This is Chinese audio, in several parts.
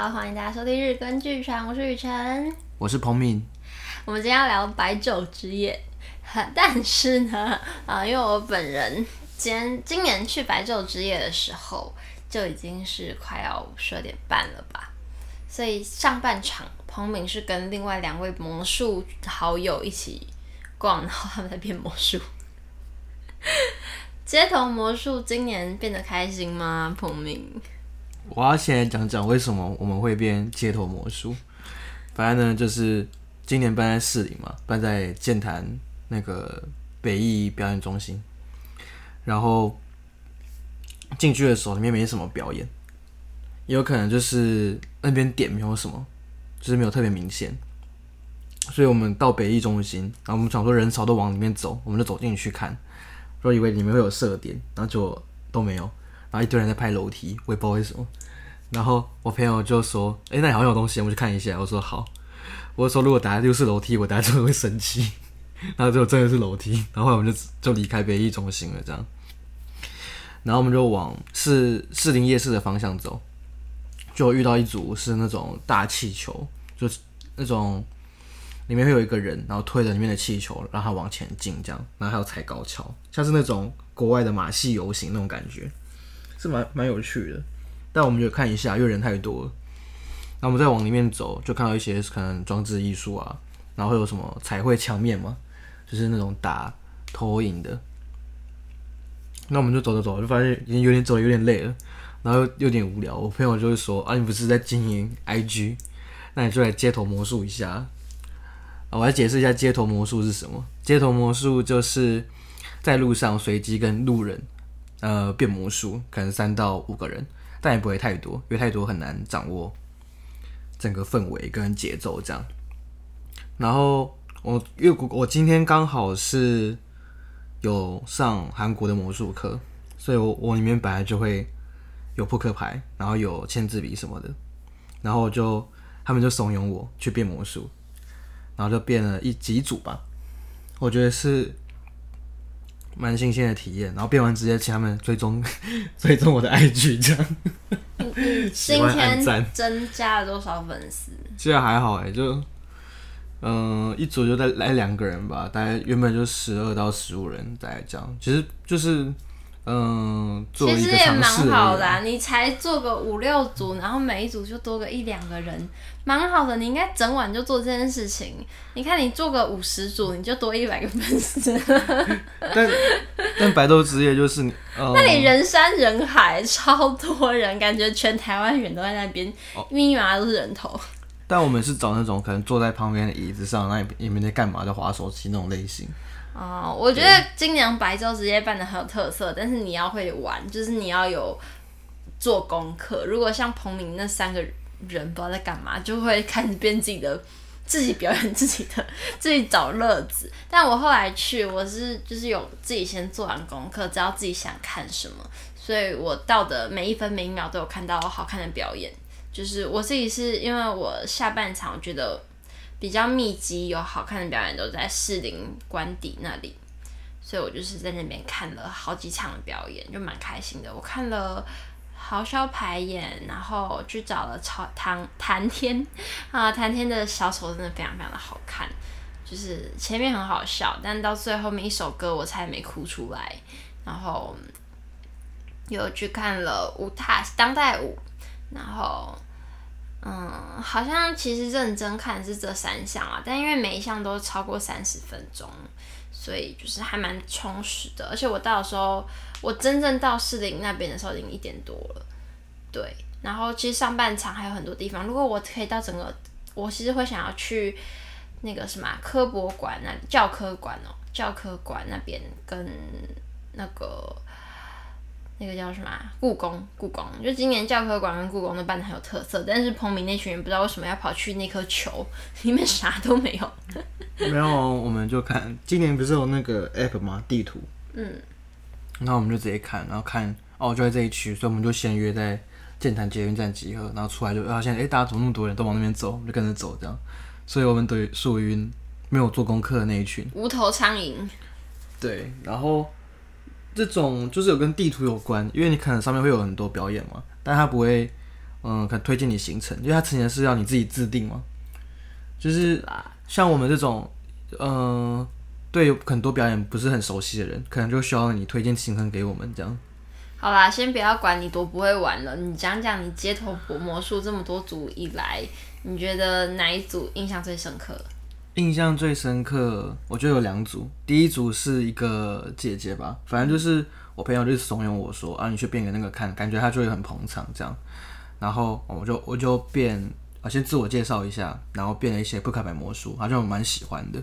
好，欢迎大家收听日更剧场，我是雨辰，我是彭敏。我们今天要聊白昼之夜，但是呢，啊、呃，因为我本人今今年去白昼之夜的时候，就已经是快要十二点半了吧，所以上半场彭敏是跟另外两位魔术好友一起逛，然后他们在变魔术。街头魔术今年变得开心吗？彭敏？我要先来讲讲为什么我们会变街头魔术。反正呢，就是今年办在市里嘛，办在剑潭那个北艺表演中心。然后进去的时候，里面没什么表演，也有可能就是那边点没有什么，就是没有特别明显。所以我们到北艺中心，然后我们想说人潮都往里面走，我们就走进去看。说以为里面会有设点，然后就都没有，然后一堆人在拍楼梯，我也不知道为什么。然后我朋友就说：“哎、那里好像有东西，我们去看一下。”我说：“好。”我说：“如果大家又是楼梯，我大家就会生气。”然后就真的是楼梯，然后我们就就离开北艺中心了，这样。然后我们就往士士林夜市的方向走，就遇到一组是那种大气球，就是那种。里面会有一个人，然后推着里面的气球，让它往前进，这样，然后还有踩高跷，像是那种国外的马戏游行那种感觉，是蛮蛮有趣的。但我们就看一下，因为人太多了。那我们再往里面走，就看到一些可能装置艺术啊，然后会有什么彩绘墙面嘛，就是那种打投影的。那我们就走着走，就发现已经有点走有点累了，然后又有点无聊。我朋友就会说：“啊，你不是在经营 IG，那你就来街头魔术一下。”啊我来解释一下街头魔术是什么。街头魔术就是在路上随机跟路人呃变魔术，可能三到五个人，但也不会太多，因为太多很难掌握整个氛围跟节奏这样。然后我因为我今天刚好是有上韩国的魔术课，所以我我里面本来就会有扑克牌，然后有签字笔什么的，然后就他们就怂恿我去变魔术。然后就变了一几组吧，我觉得是蛮新鲜的体验。然后变完直接请他们追踪 追踪我的 IG，这样。嗯，今天增加了多少粉丝？其实还好哎，就嗯、呃，一组就再来两个人吧，大概原本就十二到十五人，大概这样。其实就是。嗯，其实也蛮好的啊，你才做个五六组，然后每一组就多个一两个人，蛮好的。你应该整晚就做这件事情。你看，你做个五十组，你就多一百个粉丝。但 但白昼之夜就是，嗯、那里人山人海，超多人，感觉全台湾人都在那边，密密麻麻都是人头。但我们是找那种可能坐在旁边的椅子上，那也没在干嘛？在划手机那种类型。哦，我觉得今年白昼直接办的很有特色，但是你要会玩，就是你要有做功课。如果像彭明那三个人不知道在干嘛，就会开始编自己的、自己表演自己的、自己找乐子。但我后来去，我是就是有自己先做完功课，知道自己想看什么，所以我到的每一分每一秒都有看到好看的表演。就是我自己是因为我下半场我觉得。比较密集有好看的表演都在士林官邸那里，所以我就是在那边看了好几场表演，就蛮开心的。我看了豪萧排演，然后去找了曹唐谭天啊，谭天的小丑真的非常非常的好看，就是前面很好笑，但到最后面一首歌我才没哭出来。然后又去看了舞踏当代舞，然后。嗯，好像其实认真看是这三项啊，但因为每一项都超过三十分钟，所以就是还蛮充实的。而且我到的时候，我真正到士林那边的时候已经一点多了。对，然后其实上半场还有很多地方，如果我可以到整个，我其实会想要去那个什么科博馆那教科馆哦，教科馆那边跟那个。那个叫什么、啊？故宫，故宫，就今年教科馆跟故宫都办的很有特色，但是彭明那群人不知道为什么要跑去那颗球，里面啥都没有。没有，我们就看今年不是有那个 app 吗？地图。嗯。然后我们就直接看，然后看哦，就在这一区，所以我们就先约在剑潭捷运站集合，然后出来就发现哎，大家怎么那么多人都往那边走，我就跟着走这样。所以我们等于属于没有做功课的那一群。无头苍蝇。对，然后。这种就是有跟地图有关，因为你可能上面会有很多表演嘛，但他不会嗯，可能推荐你行程，因为他之前是要你自己制定嘛。就是像我们这种，嗯，对很多表演不是很熟悉的人，可能就需要你推荐行程给我们这样。好啦，先不要管你多不会玩了，你讲讲你街头魔术这么多组以来，你觉得哪一组印象最深刻？印象最深刻，我觉得有两组。第一组是一个姐姐吧，反正就是我朋友就怂恿我说啊，你去变个那个看，感觉她就会很捧场这样。然后我就我就变啊，先自我介绍一下，然后变了一些扑克牌魔术，她就蛮喜欢的。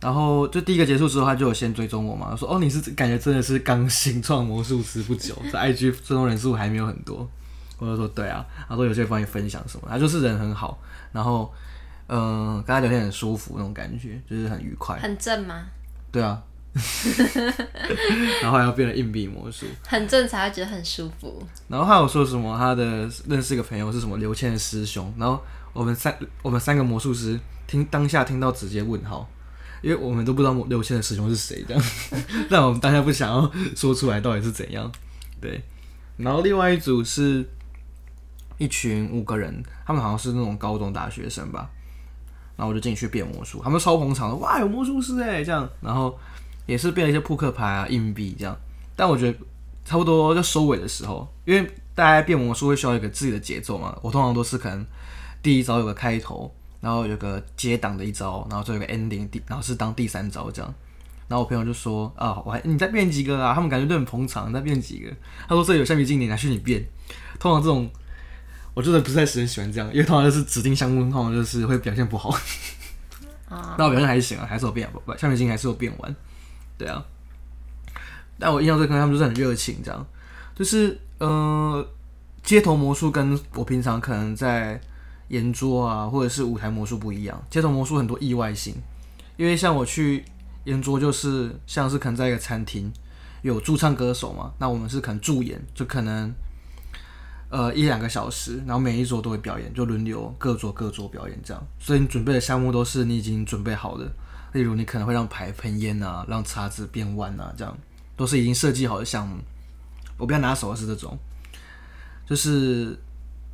然后就第一个结束之后，她就有先追踪我嘛，说哦，你是感觉真的是刚新创魔术师不久，在 IG 追踪人数还没有很多。我就说对啊，他说有些人帮你分享什么，他就是人很好，然后。嗯，跟他聊天很舒服那种感觉，就是很愉快。很正吗？对啊。然后还要变成硬币魔术。很正才会觉得很舒服。然后还有说什么，他的认识一个朋友是什么刘谦的师兄。然后我们三我们三个魔术师听当下听到直接问号，因为我们都不知道刘谦的师兄是谁，这样。但我们当下不想要说出来到底是怎样。对。然后另外一组是一群五个人，他们好像是那种高中大学生吧。然后我就进去变魔术，他们超捧场的，哇，有魔术师哎，这样，然后也是变了一些扑克牌啊、硬币这样。但我觉得差不多就收尾的时候，因为大家变魔术会需要一个自己的节奏嘛。我通常都是可能第一招有个开头，然后有个接档的一招，然后最后有个 ending，然后是当第三招这样。然后我朋友就说啊，我还你再变几个啊？他们感觉都很捧场，再变几个。他说这有橡皮筋，你拿去你变。通常这种。我真的不是很喜欢这样，因为通常就是指定项目，通常就是会表现不好。啊，那我表现还行啊，还是有变，橡皮筋还是有变完。对啊，但我印象最深刻，他们就是很热情，这样。就是呃，街头魔术跟我平常可能在圆桌啊，或者是舞台魔术不一样。街头魔术很多意外性，因为像我去圆桌，就是像是可能在一个餐厅有驻唱歌手嘛，那我们是可能驻演，就可能。呃，一两个小时，然后每一桌都会表演，就轮流各桌各桌表演这样。所以你准备的项目都是你已经准备好的，例如你可能会让牌喷烟啊，让叉子变弯啊，这样都是已经设计好的项目。我比较拿手的是这种，就是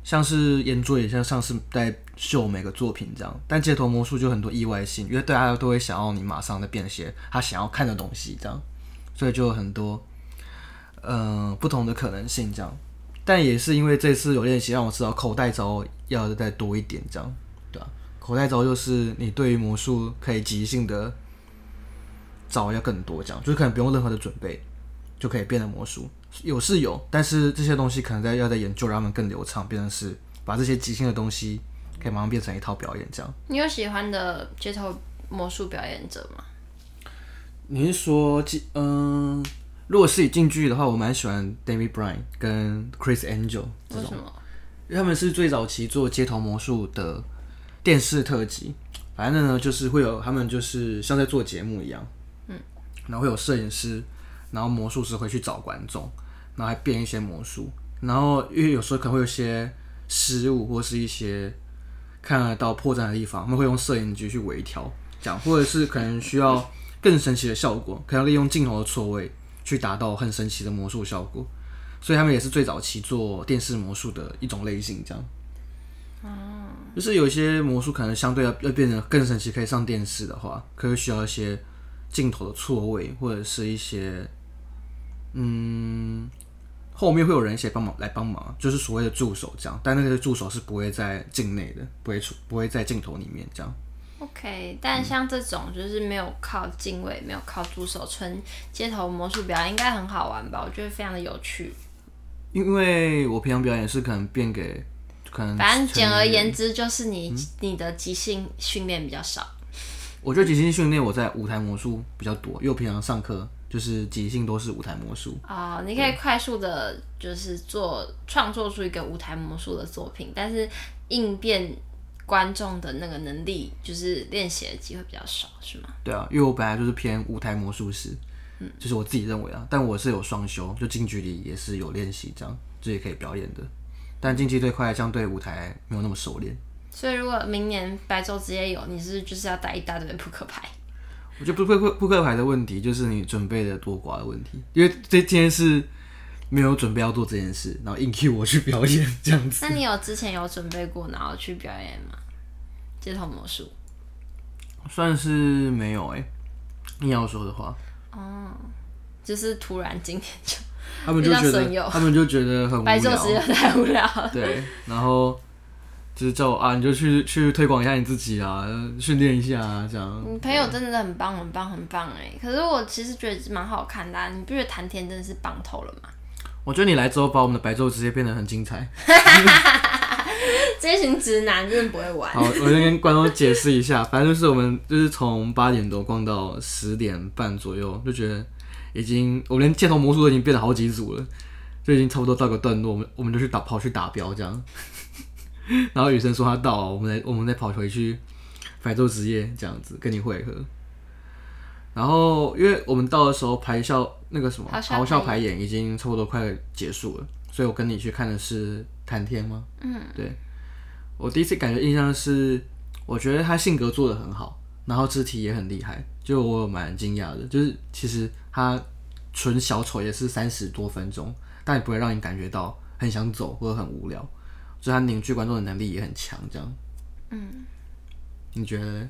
像是演桌也像像是在秀每个作品这样。但街头魔术就很多意外性，因为大家都会想要你马上的变些他想要看的东西这样，所以就有很多嗯、呃、不同的可能性这样。但也是因为这次有练习，让我知道口袋招要再多一点，这样，对吧？口袋招就是你对于魔术可以即兴的招要更多，这样，就是可能不用任何的准备就可以变得魔术，有是有，但是这些东西可能在要在研究，让他们更流畅，变成是把这些即兴的东西可以马上变成一套表演，这样。你有喜欢的街头魔术表演者吗？你是说，嗯？如果是以近距离的话，我蛮喜欢 David Bryan 跟 Chris Angel 这种？因为他们是最早期做街头魔术的电视特辑。反正呢，就是会有他们就是像在做节目一样，嗯，然后会有摄影师，然后魔术师会去找观众，然后还变一些魔术。然后因为有时候可能会有些失误或是一些看得到破绽的地方，他们会用摄影机去微调，这样，或者是可能需要更神奇的效果，可能利用镜头的错位。去达到很神奇的魔术效果，所以他们也是最早期做电视魔术的一种类型，这样。就是有一些魔术可能相对要要变得更神奇，可以上电视的话，可以需要一些镜头的错位，或者是一些，嗯，后面会有人一起帮忙来帮忙，就是所谓的助手这样。但那个助手是不会在镜内的，不会出不会在镜头里面这样。OK，但像这种就是没有靠镜位、没有靠助手，纯街头魔术表演应该很好玩吧？我觉得非常的有趣。因为我平常表演是可能变给可能，反正简而言之就是你、嗯、你的即兴训练比较少。我觉得即兴训练我在舞台魔术比较多，因为我平常上课就是即兴都是舞台魔术。哦，你可以快速的，就是做创作出一个舞台魔术的作品，但是应变。观众的那个能力，就是练习的机会比较少，是吗？对啊，因为我本来就是偏舞台魔术师，嗯，就是我自己认为啊，但我是有双修，就近距离也是有练习，这样这也可以表演的。但竞技这块相对舞台没有那么熟练，所以如果明年白昼之夜有，你是，是就是要带一大堆扑克牌？我觉得扑克扑克牌的问题就是你准备的多寡的问题，因为这今天是没有准备要做这件事，然后硬 cue 我去表演这样子。那你有之前有准备过，然后去表演吗？街头魔术算是没有哎、欸，硬要说的话，哦，就是突然今天就他们就觉得他们就觉得很无聊，白昼时间太无聊了。对，然后就是叫我啊，你就去去推广一下你自己啊，训练一下啊，这样。你朋友真的很棒，很棒，很棒哎！可是我其实觉得蛮好看的、啊，你不觉得谈天真的是棒透了吗？我觉得你来之后，把我们的白昼之夜变得很精彩。这群直男真的不会玩。好，我先跟观众解释一下，反正就是我们就是从八点多逛到十点半左右，就觉得已经我连街头魔术都已经变了好几组了，就已经差不多到个段落，我们我们就去打跑去打标这样。然后雨生说他到，我们再我们再跑回去白昼职业这样子跟你会合。然后因为我们到的时候排校那个什么咆哮排演已经差不多快结束了，所以我跟你去看的是谈天吗？嗯，对。我第一次感觉印象是，我觉得他性格做的很好，然后肢体也很厉害，就我蛮惊讶的。就是其实他纯小丑也是三十多分钟，但也不会让你感觉到很想走或者很无聊，所以他凝聚观众的能力也很强，这样。嗯，你觉得？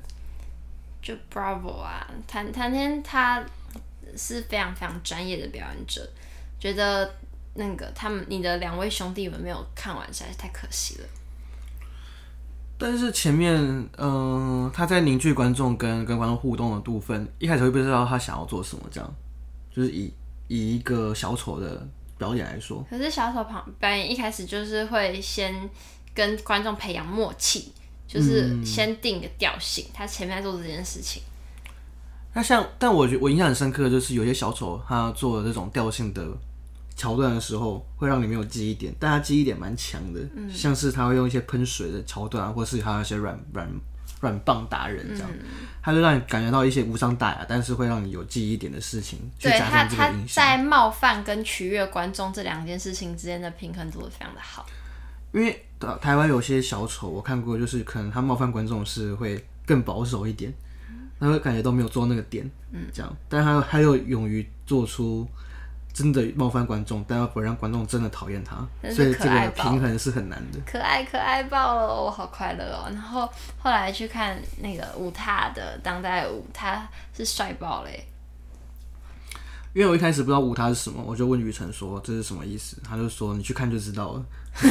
就 Bravo 啊，谈谈天他是非常非常专业的表演者，觉得那个他们你的两位兄弟们没有看完实在是太可惜了。但是前面，嗯、呃，他在凝聚观众跟跟观众互动的部分，一开始会不知道他想要做什么，这样，就是以以一个小丑的表演来说。可是小丑旁表演一开始就是会先跟观众培养默契，就是先定个调性，嗯、他前面在做这件事情。那像，但我觉得我印象很深刻的就是有些小丑他做的这种调性的。桥段的时候会让你没有记忆点，但他记忆点蛮强的，嗯、像是他会用一些喷水的桥段啊，或是他有一些软软软棒打人这样，嗯、他就让你感觉到一些无伤大雅，但是会让你有记忆点的事情。对，他他在冒犯跟取悦观众这两件事情之间的平衡做得非常的好。因为台湾有些小丑我看过，就是可能他冒犯观众是会更保守一点，他会感觉都没有做那个点，嗯，这样，但是他他又勇于做出。真的冒犯观众，但又不让观众真的讨厌他，所以这个平衡是很难的。可爱可爱爆了，我好快乐哦！然后后来去看那个舞踏的当代舞，他是帅爆嘞。因为我一开始不知道舞踏是什么，我就问雨辰说这是什么意思，他就说你去看就知道了。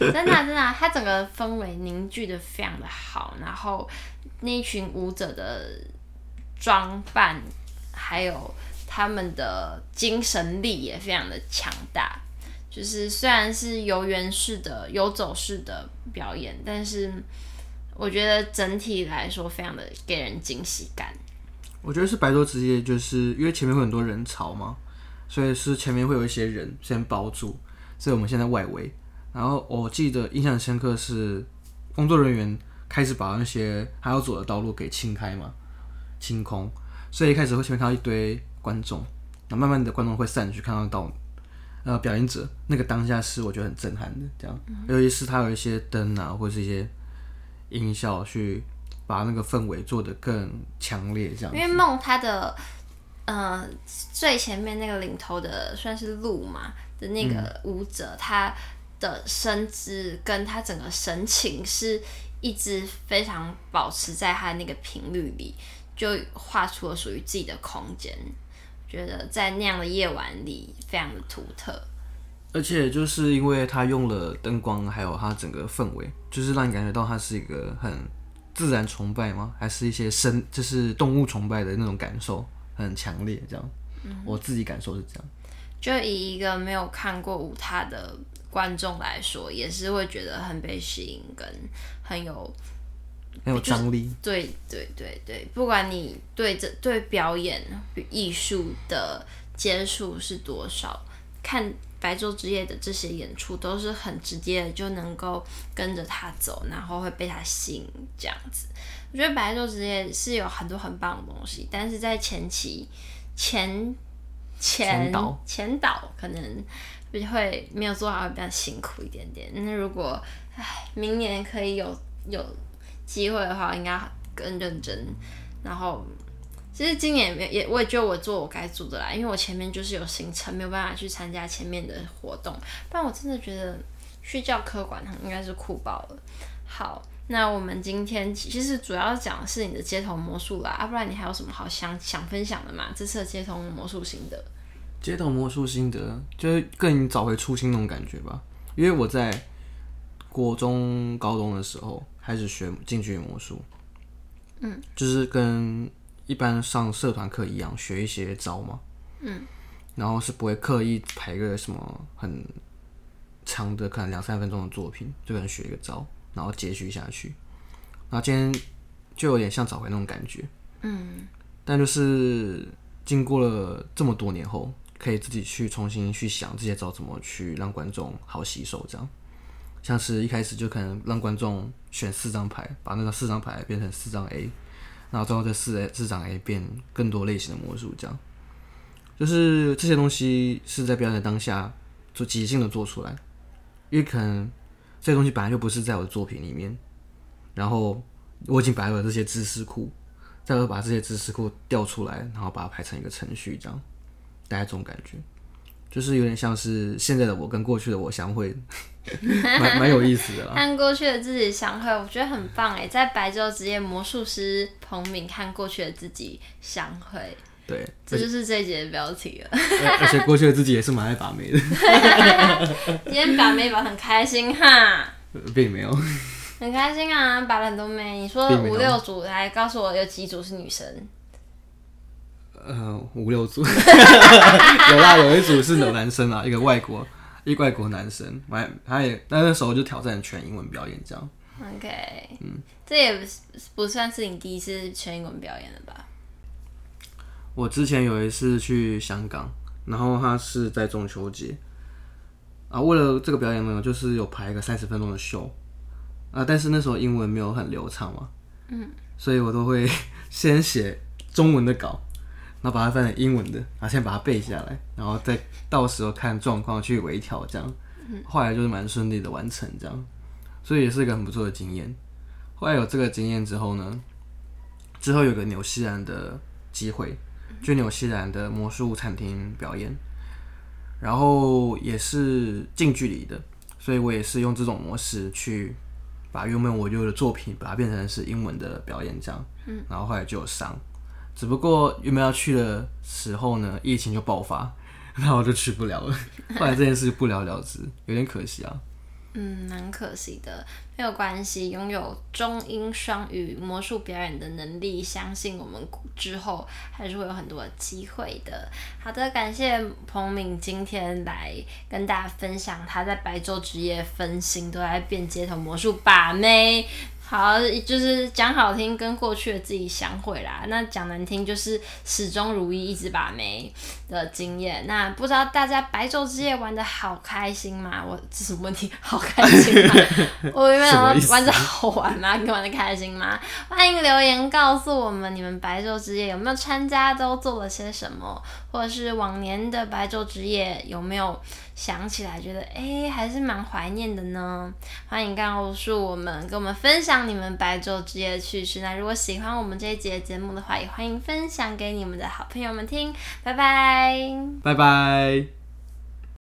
真的真的，他整个氛围凝聚的非常的好，然后那一群舞者的装扮还有。他们的精神力也非常的强大，就是虽然是游园式的游走式的表演，但是我觉得整体来说非常的给人惊喜感。我觉得是白昼职业，就是因为前面会很多人潮嘛，所以是前面会有一些人先包住，所以我们现在外围。然后我记得印象深刻是工作人员开始把那些还要走的道路给清开嘛，清空，所以一开始会前面看到一堆。观众，那慢慢的观众会散去，看到到呃表演者那个当下是我觉得很震撼的，这样，嗯、尤其是他有一些灯啊，或者是一些音效去把那个氛围做得更强烈，这样。因为梦他的呃最前面那个领头的算是鹿嘛的那个舞者，嗯、他的身姿跟他整个神情是一直非常保持在他那个频率里，就画出了属于自己的空间。觉得在那样的夜晚里非常的独特，而且就是因为他用了灯光，还有他整个氛围，就是让你感觉到他是一个很自然崇拜吗？还是一些生，就是动物崇拜的那种感受很强烈？这样，嗯、我自己感受是这样。就以一个没有看过舞踏的观众来说，也是会觉得很被吸引，跟很有。很有张力，对对对对，不管你对这对表演艺术的接触是多少，看白昼之夜的这些演出都是很直接的，就能够跟着他走，然后会被他吸引这样子。我觉得白昼之夜是有很多很棒的东西，但是在前期前前前导，可能会没有做好，会比较辛苦一点点。那如果唉，明年可以有有。机会的话，应该更认真，然后其实今年也没也，我也觉得我做我该做的啦，因为我前面就是有行程，没有办法去参加前面的活动。不然我真的觉得去教科馆应该是酷爆了。好，那我们今天其实主要讲的是你的街头魔术啦，啊，不然你还有什么好想想分享的吗？这次的街头魔术心得，街头魔术心得就是更找回初心那种感觉吧。因为我在国中、高中的时候开始学近距离魔术，嗯，就是跟。一般上社团课一样，学一些招嘛，嗯，然后是不会刻意排个什么很长的，可能两三分钟的作品，就可能学一个招，然后接续下去。然后今天就有点像找回那种感觉，嗯，但就是经过了这么多年后，可以自己去重新去想这些招怎么去让观众好吸收，这样，像是一开始就可能让观众选四张牌，把那个四张牌变成四张 A。然后最后这四四张 A 变更多类型的魔术，这样就是这些东西是在表演的当下做即兴的做出来，因为可能这些东西本来就不是在我的作品里面，然后我已经摆了这些知识库，再会把这些知识库调出来，然后把它排成一个程序，这样大概这种感觉。就是有点像是现在的我跟过去的我相会，蛮蛮有意思的啦。和过去的自己相会，我觉得很棒哎，在白昼之夜魔术师彭敏看过去的自己相会，对，这就是这一节的标题了。而且过去的自己也是蛮爱把妹的，今天把妹把很开心哈，并没有，很开心啊，把了很多妹。你说五六组，来告诉我有几组是女生？呃，五六组。有啦，有一组是有男生啊，一个外国，一个外国男生，完他也那那时候就挑战全英文表演这样。OK，嗯，这也不算是你第一次全英文表演了吧？我之前有一次去香港，然后他是在中秋节。啊，为了这个表演呢，就是有排一个三十分钟的秀。啊，但是那时候英文没有很流畅嘛，嗯，所以我都会 先写中文的稿。然后把它翻成英文的，然后先把它背下来，然后再到时候看状况去微调，这样，后来就是蛮顺利的完成这样，所以也是一个很不错的经验。后来有这个经验之后呢，之后有个纽西兰的机会，去纽西兰的魔术餐厅表演，然后也是近距离的，所以我也是用这种模式去把原本我有的作品把它变成是英文的表演这样，然后后来就有上。只不过原本要去的时候呢，疫情就爆发，然后我就去不了了。后来这件事就不了了之，有点可惜啊。嗯，蛮可惜的，没有关系。拥有中英双语魔术表演的能力，相信我们之后还是会有很多机会的。好的，感谢彭敏今天来跟大家分享他在白昼职业分心都在变街头魔术把妹。好，就是讲好听，跟过去的自己相会啦。那讲难听，就是始终如一，一直把妹的经验。那不知道大家白昼之夜玩的好开心吗？我这什么问题？好开心吗？我原本想玩着好玩吗？你玩的开心吗？欢迎留言告诉我们，你们白昼之夜有没有参加，都做了些什么，或者是往年的白昼之夜有没有？想起来觉得哎、还是蛮怀念的呢。欢迎告诉我们，跟我们分享你们白昼之夜的趣事。那如果喜欢我们这一节节目的话，也欢迎分享给你们的好朋友们听。拜拜，拜拜。